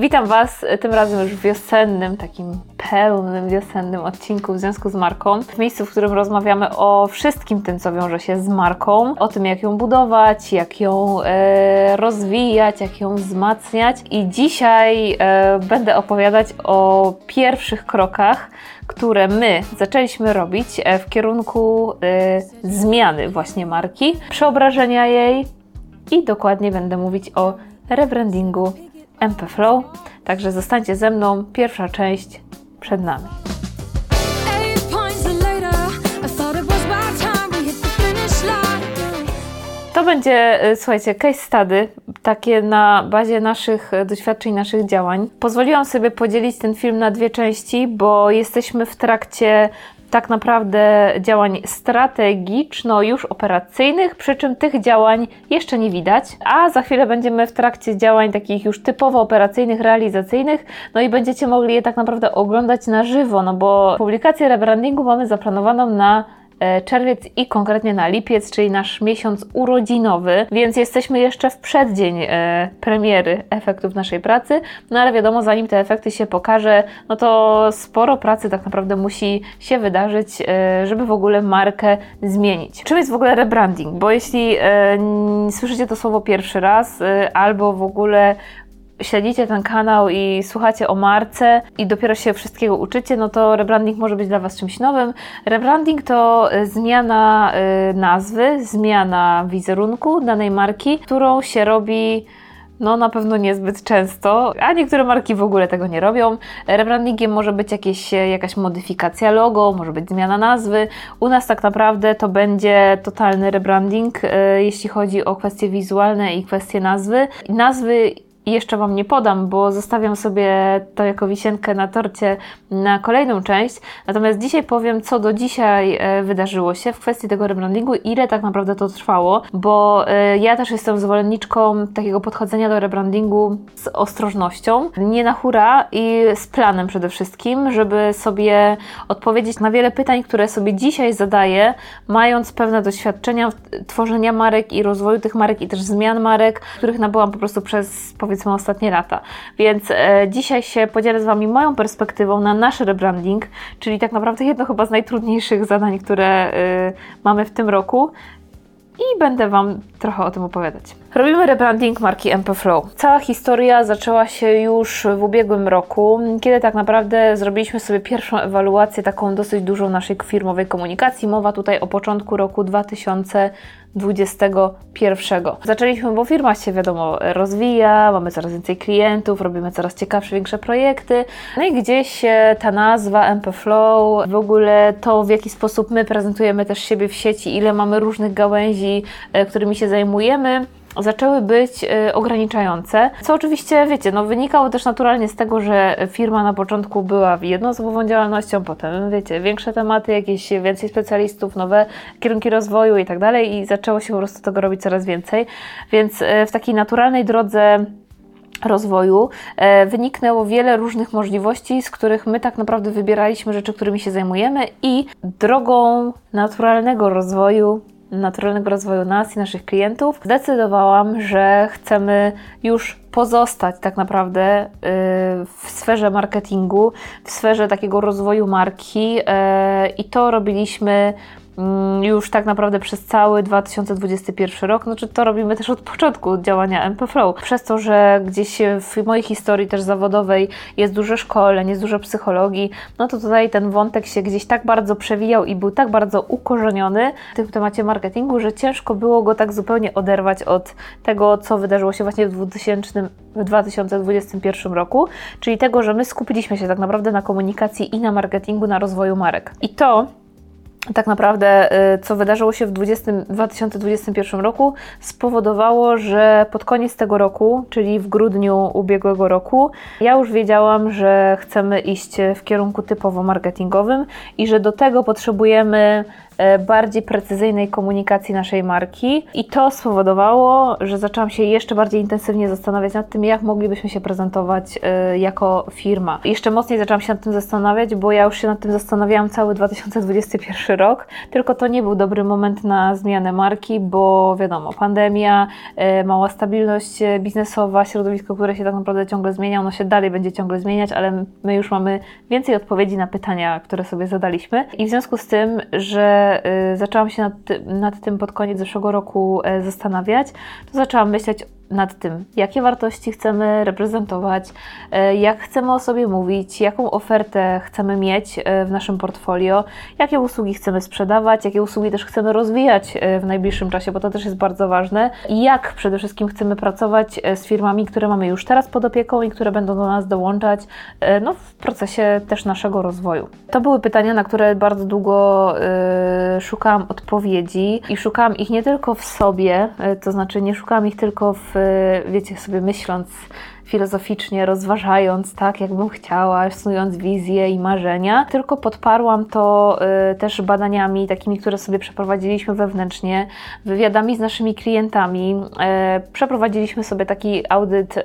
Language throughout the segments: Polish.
Witam Was tym razem już w wiosennym, takim pełnym wiosennym odcinku w związku z marką. W miejscu, w którym rozmawiamy o wszystkim tym, co wiąże się z marką, o tym, jak ją budować, jak ją e, rozwijać, jak ją wzmacniać. I dzisiaj e, będę opowiadać o pierwszych krokach, które my zaczęliśmy robić e, w kierunku e, zmiany właśnie marki, przeobrażenia jej i dokładnie będę mówić o rebrandingu MP Flow. Także zostańcie ze mną, pierwsza część przed nami. To będzie, y, słuchajcie, case study, takie na bazie naszych y, doświadczeń, naszych działań. Pozwoliłam sobie podzielić ten film na dwie części, bo jesteśmy w trakcie tak naprawdę działań strategiczno już operacyjnych, przy czym tych działań jeszcze nie widać, a za chwilę będziemy w trakcie działań takich już typowo operacyjnych, realizacyjnych, no i będziecie mogli je tak naprawdę oglądać na żywo, no bo publikację rebrandingu mamy zaplanowaną na czerwiec i konkretnie na lipiec, czyli nasz miesiąc urodzinowy, więc jesteśmy jeszcze w przeddzień e, premiery efektów naszej pracy, no ale wiadomo, zanim te efekty się pokaże, no to sporo pracy tak naprawdę musi się wydarzyć, e, żeby w ogóle markę zmienić. Czym jest w ogóle rebranding? Bo jeśli słyszycie to słowo pierwszy raz, albo w ogóle śledzicie ten kanał i słuchacie o marce i dopiero się wszystkiego uczycie, no to rebranding może być dla Was czymś nowym. Rebranding to y, zmiana y, nazwy, zmiana wizerunku danej marki, którą się robi no na pewno niezbyt często, a niektóre marki w ogóle tego nie robią. Rebrandingiem może być jakieś, jakaś modyfikacja logo, może być zmiana nazwy. U nas tak naprawdę to będzie totalny rebranding, jeśli chodzi o kwestie wizualne i kwestie nazwy. Nazwy i jeszcze Wam nie podam, bo zostawiam sobie to jako wisienkę na torcie na kolejną część. Natomiast dzisiaj powiem, co do dzisiaj e, wydarzyło się w kwestii tego rebrandingu, ile tak naprawdę to trwało, bo e, ja też jestem zwolenniczką takiego podchodzenia do rebrandingu z ostrożnością, nie na hura i z planem przede wszystkim, żeby sobie odpowiedzieć na wiele pytań, które sobie dzisiaj zadaję, mając pewne doświadczenia tworzenia marek i rozwoju tych marek i też zmian marek, których nabyłam po prostu przez powiedzmy ostatnie lata. Więc e, dzisiaj się podzielę z Wami moją perspektywą na nasz rebranding, czyli tak naprawdę jedno chyba z najtrudniejszych zadań, które e, mamy w tym roku i będę Wam trochę o tym opowiadać. Robimy rebranding marki MP Flow. Cała historia zaczęła się już w ubiegłym roku, kiedy tak naprawdę zrobiliśmy sobie pierwszą ewaluację, taką dosyć dużą naszej firmowej komunikacji. Mowa tutaj o początku roku 2021. Zaczęliśmy, bo firma się wiadomo rozwija, mamy coraz więcej klientów, robimy coraz ciekawsze, większe projekty. No i gdzieś ta nazwa MP Flow, w ogóle to w jaki sposób my prezentujemy też siebie w sieci, ile mamy różnych gałęzi, e, którymi się zajmujemy zaczęły być y, ograniczające, co oczywiście, wiecie, no wynikało też naturalnie z tego, że firma na początku była jednoosobową działalnością, potem, wiecie, większe tematy, jakieś więcej specjalistów, nowe kierunki rozwoju i tak dalej i zaczęło się po prostu tego robić coraz więcej, więc y, w takiej naturalnej drodze rozwoju y, wyniknęło wiele różnych możliwości, z których my tak naprawdę wybieraliśmy rzeczy, którymi się zajmujemy i drogą naturalnego rozwoju naturalnego rozwoju nas i naszych klientów, zdecydowałam, że chcemy już pozostać tak naprawdę y, w sferze marketingu, w sferze takiego rozwoju marki y, i to robiliśmy już tak naprawdę przez cały 2021 rok, znaczy to robimy też od początku działania MP Flow. Przez to, że gdzieś w mojej historii też zawodowej jest dużo szkoleń, jest dużo psychologii, no to tutaj ten wątek się gdzieś tak bardzo przewijał i był tak bardzo ukorzeniony w tym temacie marketingu, że ciężko było go tak zupełnie oderwać od tego, co wydarzyło się właśnie w 2000, w 2021 roku, czyli tego, że my skupiliśmy się tak naprawdę na komunikacji i na marketingu, na rozwoju marek. I to tak naprawdę, y, co wydarzyło się w 20, 2021 roku, spowodowało, że pod koniec tego roku, czyli w grudniu ubiegłego roku, ja już wiedziałam, że chcemy iść w kierunku typowo marketingowym i że do tego potrzebujemy e, bardziej precyzyjnej komunikacji naszej marki i to spowodowało, że zaczęłam się jeszcze bardziej intensywnie zastanawiać nad tym, jak moglibyśmy się prezentować e, jako firma. Jeszcze mocniej zaczęłam się nad tym zastanawiać, bo ja już się nad tym zastanawiałam cały 2021 rok, tylko to nie był dobry moment na zmianę marki, bo wiadomo, pandemia, e, mała stabilność biznesowa, środowisko, które się tak naprawdę ciągle zmienia, ono się dalej będzie ciągle zmieniać, ale my już mamy więcej odpowiedzi na pytania, które sobie zadaliśmy. I w związku z tym, że y, zaczęłam się nad, nad tym pod koniec zeszłego roku e, zastanawiać, to zaczęłam myśleć nad tym, jakie wartości chcemy reprezentować, e, jak chcemy o sobie mówić, jaką ofertę chcemy mieć e, w naszym portfolio, jakie usługi chcemy sprzedawać, jakie usługi też chcemy rozwijać w najbliższym czasie, bo to też jest bardzo ważne, i jak przede wszystkim chcemy pracować z firmami, które mamy już teraz pod opieką i które będą do nas dołączać no, w procesie też naszego rozwoju. To były pytania, na które bardzo długo y, szukałam odpowiedzi i szukałam ich nie tylko w sobie, to znaczy nie szukałam ich tylko w, wiecie, sobie myśląc filozoficznie, rozważając tak, jakbym chciała, snując wizje i marzenia, tylko podparłam to y, też badaniami takimi, które sobie przeprowadziliśmy wewnętrznie, wywiadami z naszymi klientami. Y, przeprowadziliśmy sobie taki audyt y,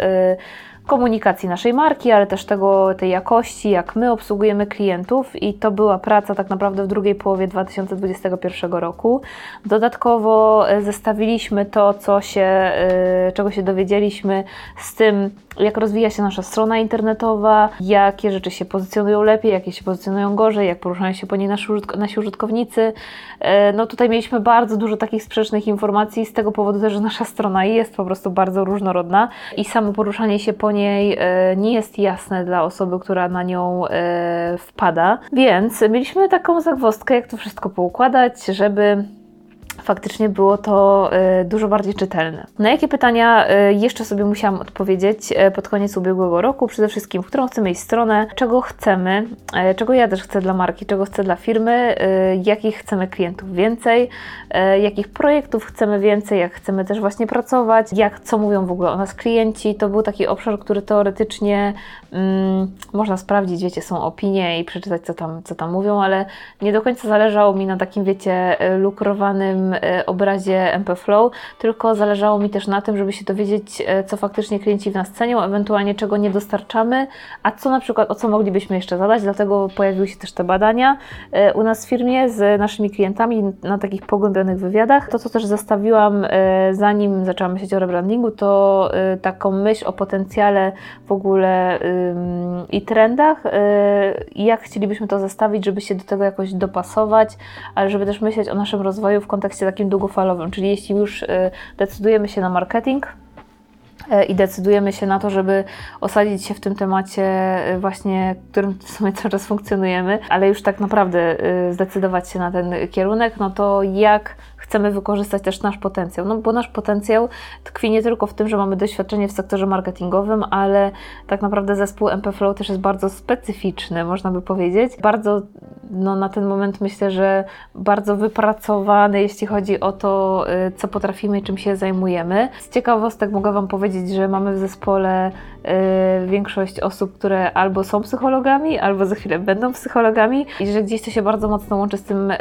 komunikacji naszej marki, ale też tego, tej jakości, jak my obsługujemy klientów i to była praca tak naprawdę w drugiej połowie 2021 roku. Dodatkowo e, zestawiliśmy to, co się, e, czego się dowiedzieliśmy z tym, jak rozwija się nasza strona internetowa, jakie rzeczy się pozycjonują lepiej, jakie się pozycjonują gorzej, jak poruszają się po niej nasi, użytk nasi użytkownicy. E, no tutaj mieliśmy bardzo dużo takich sprzecznych informacji z tego powodu też, że nasza strona jest po prostu bardzo różnorodna i samo poruszanie się po niej e, nie jest jasne dla osoby, która na nią e, wpada. Więc mieliśmy taką zagwozdkę, jak to wszystko poukładać, żeby faktycznie było to e, dużo bardziej czytelne. Na jakie pytania e, jeszcze sobie musiałam odpowiedzieć e, pod koniec ubiegłego roku? Przede wszystkim, w którą chcemy iść stronę, czego chcemy, czego ja też chcę dla marki, czego chcę dla firmy, jakich chcemy klientów więcej, jakich projektów chcemy więcej, jak chcemy też właśnie pracować, jak co mówią w ogóle o nas klienci. To był taki obszar, który teoretycznie mm, można sprawdzić, wiecie, są opinie i przeczytać, co tam, co tam mówią, ale nie do końca zależało mi na takim, wiecie, lukrowanym E, obrazie MP Flow, tylko zależało mi też na tym, żeby się dowiedzieć, e, co faktycznie klienci w nas cenią, ewentualnie czego nie dostarczamy, a co na przykład, o co moglibyśmy jeszcze zadać, dlatego pojawiły się też te badania e, u nas w firmie z naszymi klientami na takich pogłębionych wywiadach. To, co też zostawiłam, zanim zaczęłam myśleć o rebrandingu, to taką myśl o potencjale w ogóle i trendach, jak chcielibyśmy to zestawić, żeby się do tego jakoś dopasować, ale żeby też myśleć o naszym rozwoju w kontekście kontekście takim długofalowym, czyli jeśli już y, decydujemy się na marketing, y, i decydujemy się na to, żeby osadzić się w tym temacie y, właśnie, którym w sumie cały czas funkcjonujemy, ale już tak naprawdę zdecydować się na ten kierunek, no to jak chcemy wykorzystać też nasz potencjał. No bo nasz potencjał tkwi nie tylko w tym, że mamy doświadczenie w sektorze marketingowym, ale tak naprawdę zespół MP Flow też jest bardzo specyficzny, można by powiedzieć. Bardzo no, na ten moment myślę, że bardzo wypracowany, jeśli chodzi o to, y, co potrafimy i czym się zajmujemy. Z ciekawostek mogę Wam powiedzieć, że mamy w zespole y, większość osób, które albo są psychologami, albo za chwilę będą psychologami i że gdzieś to się bardzo mocno łączy z tym,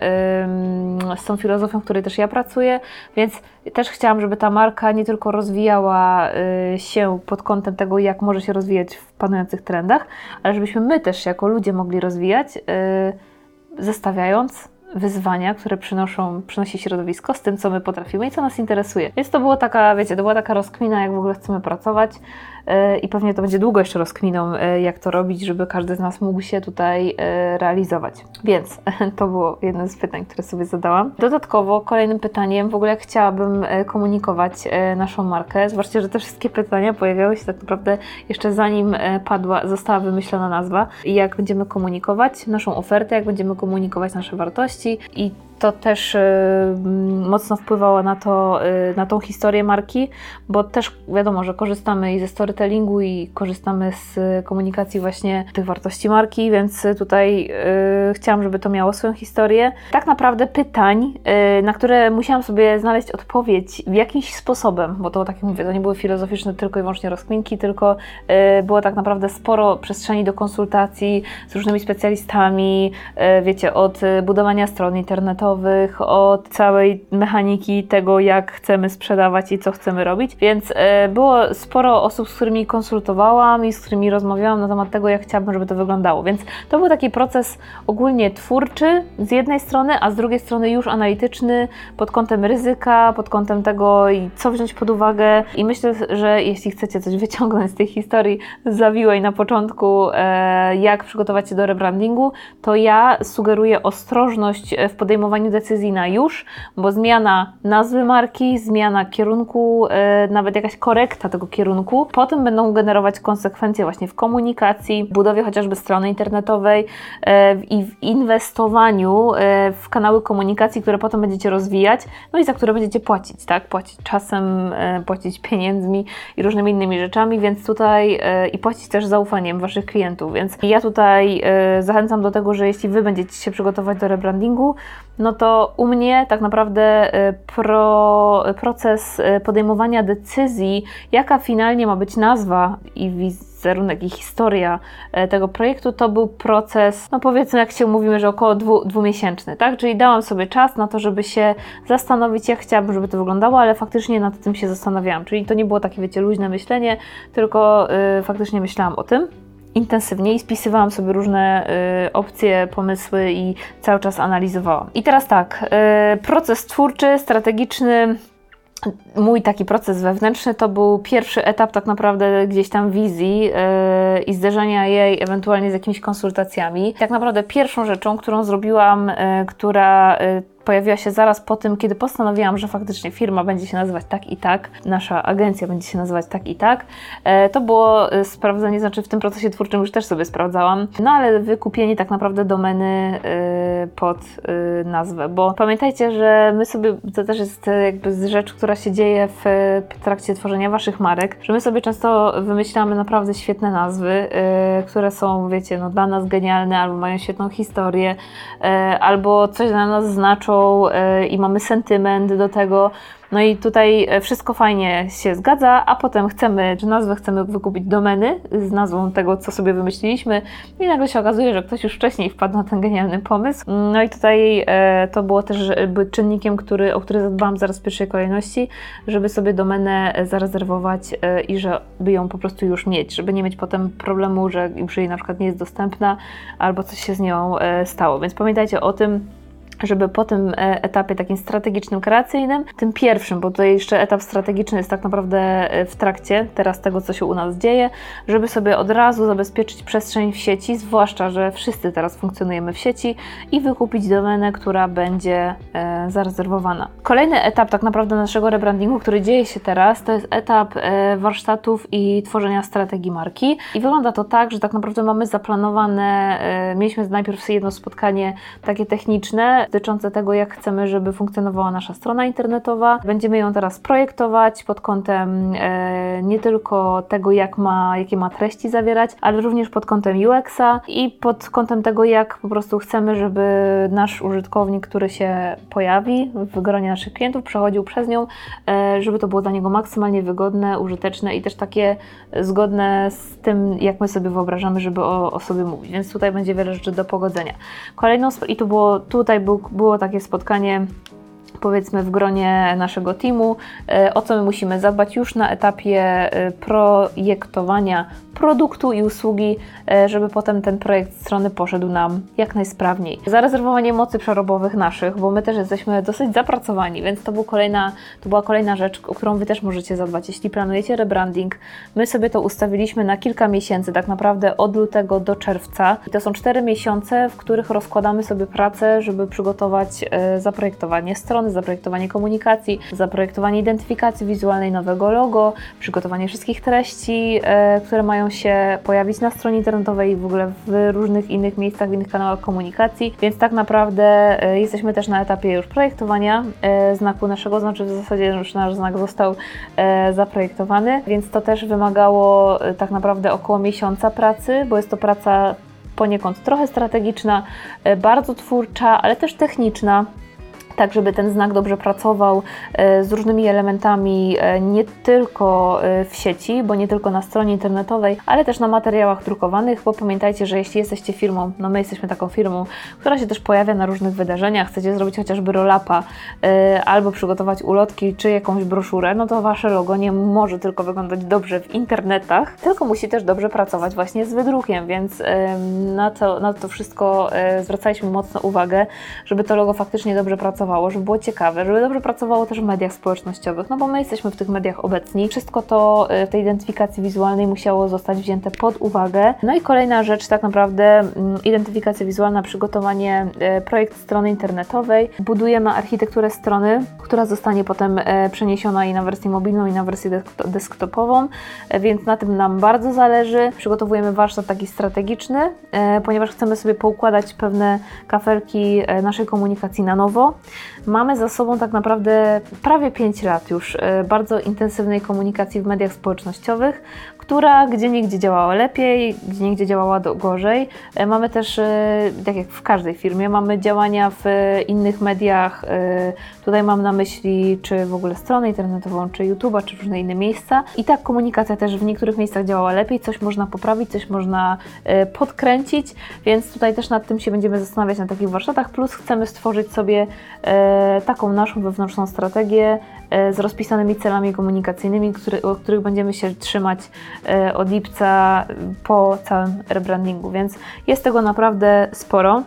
z tą filozofią, której też ja pracuję, więc też chciałam, żeby ta marka nie tylko rozwijała y, się pod kątem tego, jak może się rozwijać w panujących trendach, ale żebyśmy my też jako ludzie mogli rozwijać, zestawiając wyzwania, które przynoszą, przynosi środowisko z tym, co my potrafimy i co nas interesuje. Więc to była taka, wiecie, to była taka rozkmina, jak w ogóle chcemy pracować. E, i pewnie to będzie długo jeszcze rozkminą, e, jak to robić, żeby każdy z nas mógł się tutaj e, realizować. Więc to było jedno z pytań, które sobie zadałam. Dodatkowo kolejnym pytaniem, w ogóle jak chciałabym komunikować naszą markę, zwłaszcza, że te wszystkie pytania pojawiały się tak naprawdę jeszcze zanim padła, została wymyślona nazwa i jak będziemy komunikować naszą ofertę, jak będziemy komunikować nasze wartości i to też y, mocno wpływało na, to, y, na tą historię marki, bo też wiadomo, że korzystamy i ze storytellingu i korzystamy z komunikacji właśnie tych wartości marki, więc tutaj y, chciałam, żeby to miało swoją historię. Tak naprawdę pytań, na które musiałam sobie znaleźć odpowiedź w jakimś sposobem, bo to tak jak mówię, to nie były filozoficzne tylko i wyłącznie rozkminki, tylko było tak naprawdę sporo przestrzeni do konsultacji z różnymi specjalistami, wiecie, od budowania stron internetowych, internetowych, od całej mechaniki tego, jak chcemy sprzedawać i co chcemy robić. Więc e, było sporo osób, z którymi konsultowałam i z którymi rozmawiałam na temat tego, jak chciałabym, żeby to wyglądało. Więc to był taki proces ogólnie twórczy z jednej strony, a z drugiej strony już analityczny pod kątem ryzyka, pod kątem tego, co wziąć pod uwagę. I myślę, że jeśli chcecie coś wyciągnąć z tej historii zawiłej na początku, e, jak przygotować się do rebrandingu, to ja sugeruję ostrożność w podejmowaniu decyzji na już, bo zmiana nazwy marki, zmiana kierunku, e, nawet jakaś korekta tego kierunku, potem będą generować konsekwencje właśnie w komunikacji, budowie chociażby strony internetowej e, i w inwestowaniu w kanały komunikacji, które potem będziecie rozwijać, no i za które będziecie płacić, tak? Płacić czasem, płacić pieniędzmi i różnymi innymi rzeczami, więc tutaj i płacić też zaufaniem waszych klientów. Więc ja tutaj zachęcam do tego, że jeśli wy będziecie się przygotować do rebrandingu, no to u mnie tak naprawdę y, pro, proces y, podejmowania decyzji, jaka finalnie ma być nazwa i wizerunek i historia y, tego projektu, to był proces, no powiedzmy, jak się mówimy, że około dwu, dwumiesięczny, tak? Czyli dałam sobie czas na to, żeby się zastanowić, jak chciałabym, żeby to wyglądało, ale faktycznie nad tym się zastanawiałam. Czyli to nie było takie, wiecie, luźne myślenie, tylko yy, faktycznie myślałam o tym intensywniej, spisywałam sobie różne y, opcje, pomysły i cały czas analizowałam. I teraz tak, y, proces twórczy, strategiczny, mój taki proces wewnętrzny to był pierwszy etap tak naprawdę gdzieś tam wizji yy, i zderzenia jej ewentualnie z jakimiś konsultacjami. Tak naprawdę pierwszą rzeczą, którą zrobiłam, yy, która yy, pojawiła się zaraz po tym, kiedy postanowiłam, że faktycznie firma będzie się nazywać tak i tak, nasza agencja będzie się nazywać tak i tak. E, to było e, sprawdzenie, znaczy w tym procesie twórczym już też sobie sprawdzałam, no ale wykupienie tak naprawdę domeny e, pod nazwę, bo pamiętajcie, że my sobie, to też jest jakby rzecz, która się dzieje w trakcie tworzenia waszych marek, że my sobie często wymyślamy naprawdę świetne nazwy, które są, wiecie, no dla nas genialne, albo mają świetną historię, albo coś dla nas znaczą, E, i mamy sentyment do tego. No i tutaj e, wszystko fajnie się zgadza, a potem chcemy, czy nazwę chcemy wykupić domeny z nazwą tego, co sobie wymyśliliśmy i nagle się okazuje, że ktoś już wcześniej wpadł na ten genialny pomysł. No i tutaj e, to było też czynnikiem, który, o który zadbałam zaraz w pierwszej kolejności, żeby sobie domenę zarezerwować i żeby ją po prostu już mieć, żeby nie mieć potem problemu, że już jej na przykład nie jest dostępna albo coś się z nią stało. Więc pamiętajcie o tym, żeby po tym e, etapie takim strategicznym, kreacyjnym, tym pierwszym, bo tutaj jeszcze etap strategiczny jest tak naprawdę e, w trakcie teraz tego, co się u nas dzieje, żeby sobie od razu zabezpieczyć przestrzeń w sieci, zwłaszcza, że wszyscy teraz funkcjonujemy w sieci i wykupić domenę, która będzie e, zarezerwowana. Kolejny etap tak naprawdę naszego rebrandingu, który dzieje się teraz, to jest etap warsztatów i tworzenia strategii marki. I wygląda to tak, że tak naprawdę mamy zaplanowane, mieliśmy najpierw jedno spotkanie takie techniczne, dotyczące tego, jak chcemy, żeby funkcjonowała nasza strona internetowa. Będziemy ją teraz projektować pod kątem e, nie tylko tego, jak ma, jakie ma treści zawierać, ale również pod kątem UX-a i pod kątem tego, jak po prostu chcemy, żeby nasz użytkownik, który się pojawi w gronie naszych klientów, przechodził przez nią, e, żeby to było dla niego maksymalnie wygodne, użyteczne i też takie zgodne z tym, jak my sobie wyobrażamy, żeby o, o sobie mówić. Więc tutaj będzie wiele rzeczy do pogodzenia. Kolejną, i tu było, tutaj był było takie spotkanie powiedzmy w gronie naszego teamu, e, o co my musimy zadbać już na etapie e, projektowania produktu i usługi, e, żeby potem ten projekt strony poszedł nam jak najsprawniej. Zarezerwowanie mocy przerobowych naszych, bo my też jesteśmy dosyć zapracowani, więc to, był kolejna, to była kolejna rzecz, o którą Wy też możecie zadbać. Jeśli planujecie rebranding, my sobie to ustawiliśmy na kilka miesięcy, tak naprawdę od lutego do czerwca. I to są cztery miesiące, w których rozkładamy sobie pracę, żeby przygotować zaprojektowanie strony, zaprojektowanie komunikacji, zaprojektowanie identyfikacji wizualnej nowego logo, przygotowanie wszystkich treści, e, które mają się pojawić na stronie internetowej i w ogóle w różnych innych miejscach, w innych kanałach komunikacji, więc tak naprawdę e, jesteśmy też na etapie już projektowania e, znaku naszego, znaczy w zasadzie już nasz znak został zaprojektowany, więc to też wymagało tak naprawdę około miesiąca pracy, bo jest to praca poniekąd trochę strategiczna, bardzo twórcza, ale też techniczna tak żeby ten znak dobrze pracował z różnymi elementami, nie tylko w sieci, bo nie tylko na stronie internetowej, ale też na materiałach drukowanych, bo pamiętajcie, że jeśli jesteście firmą, no my jesteśmy taką firmą, która się też pojawia na różnych wydarzeniach, chcecie zrobić chociażby roll-upa albo przygotować ulotki czy jakąś broszurę, no to Wasze logo nie może tylko wyglądać dobrze w internetach, tylko musi też dobrze pracować właśnie z wydrukiem, więc na to, na to wszystko e, zwracaliśmy mocno uwagę, żeby to logo faktycznie dobrze pracowało, żeby było ciekawe, żeby dobrze pracowało też w mediach społecznościowych, no bo my jesteśmy w tych mediach obecni. Wszystko to e, w tej identyfikacji wizualnej musiało zostać wzięte pod uwagę. No i kolejna rzecz, tak naprawdę mm, identyfikacja wizualna, przygotowanie e, projekt strony internetowej. Budujemy architekturę strony, która zostanie potem przeniesiona i na wersję mobilną, i na wersję desktopową, więc na tym nam bardzo zależy. Przygotowujemy warsztat taki strategiczny, ponieważ chcemy sobie poukładać pewne kafelki naszej komunikacji na nowo. Mamy za sobą tak naprawdę prawie 5 lat już e, bardzo intensywnej komunikacji w mediach społecznościowych, która gdzie niegdzie działała lepiej, gdzie niegdzie działała gorzej. E, mamy też, tak jak w każdej firmie, mamy działania w innych mediach. Tutaj mam na myśli, czy w ogóle stronę internetową, czy YouTube'a, czy różne inne miejsca. I tak komunikacja też w niektórych miejscach działała lepiej, coś można poprawić, coś można podkręcić, więc tutaj też nad tym się będziemy zastanawiać na takich warsztatach. Plus chcemy stworzyć sobie taką naszą wewnętrzną strategię z rozpisanymi celami komunikacyjnymi, który, o których będziemy się trzymać E, od lipca po całym rebrandingu, więc jest tego naprawdę sporo.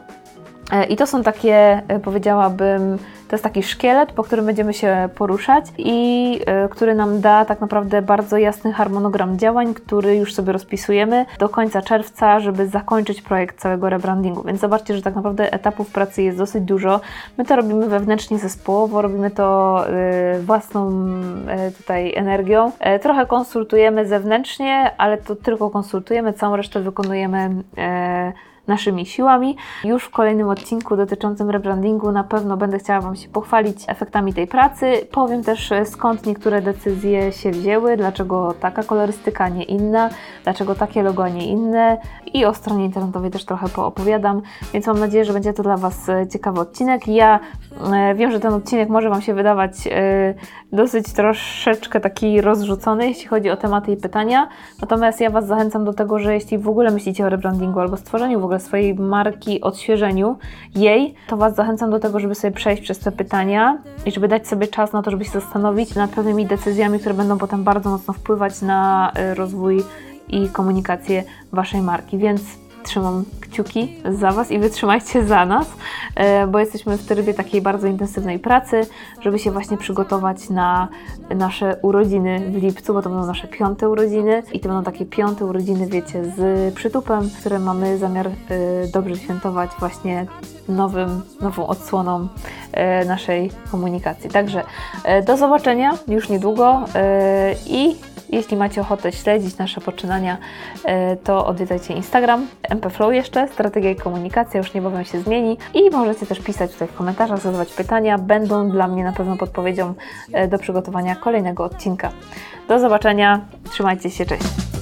E, I to są takie, e, powiedziałabym, to jest taki szkielet, po którym będziemy się poruszać i y, który nam da tak naprawdę bardzo jasny harmonogram działań, który już sobie rozpisujemy do końca czerwca, żeby zakończyć projekt całego rebrandingu. Więc zobaczcie, że tak naprawdę etapów pracy jest dosyć dużo. My to robimy wewnętrznie zespołowo, robimy to własną tutaj energią. Trochę konsultujemy zewnętrznie, ale to tylko konsultujemy, całą resztę wykonujemy naszymi siłami. Już w kolejnym odcinku dotyczącym rebrandingu na pewno będę chciała Wam się pochwalić efektami tej pracy. Powiem też e, skąd niektóre decyzje się wzięły, dlaczego taka kolorystyka, nie inna, dlaczego takie logo, a nie inne i o stronie internetowej też trochę poopowiadam, więc mam nadzieję, że będzie to dla Was e, ciekawy odcinek. Ja e, wiem, że ten odcinek może Wam się wydawać dosyć troszeczkę taki rozrzucony, jeśli chodzi o tematy i pytania, natomiast ja Was zachęcam do tego, że jeśli w ogóle myślicie o rebrandingu albo stworzeniu w ogóle swojej marki, odświeżeniu jej, to Was zachęcam do tego, żeby sobie przejść przez te pytania i żeby dać sobie czas na to, żeby się zastanowić nad pewnymi decyzjami, które będą potem bardzo mocno wpływać na y, rozwój i komunikację Waszej marki. Więc trzymam kciuki za Was i wytrzymajcie za nas, e, bo jesteśmy w trybie takiej bardzo intensywnej pracy, żeby się właśnie przygotować na nasze urodziny w lipcu, bo to będą nasze piąte urodziny i to będą takie piąte urodziny, wiecie, z przytupem, które mamy zamiar e, dobrze świętować właśnie nowym, nową odsłoną e, naszej komunikacji. Także do zobaczenia już niedługo i jeśli macie ochotę śledzić nasze poczynania, e, to odwiedzajcie Instagram, MPFlow jeszcze, strategia i komunikacja już niebawem się zmieni. I możecie też pisać tutaj w komentarzach, zadawać pytania, będą dla mnie na pewno podpowiedzią e, do przygotowania kolejnego odcinka. Do zobaczenia, trzymajcie się, cześć!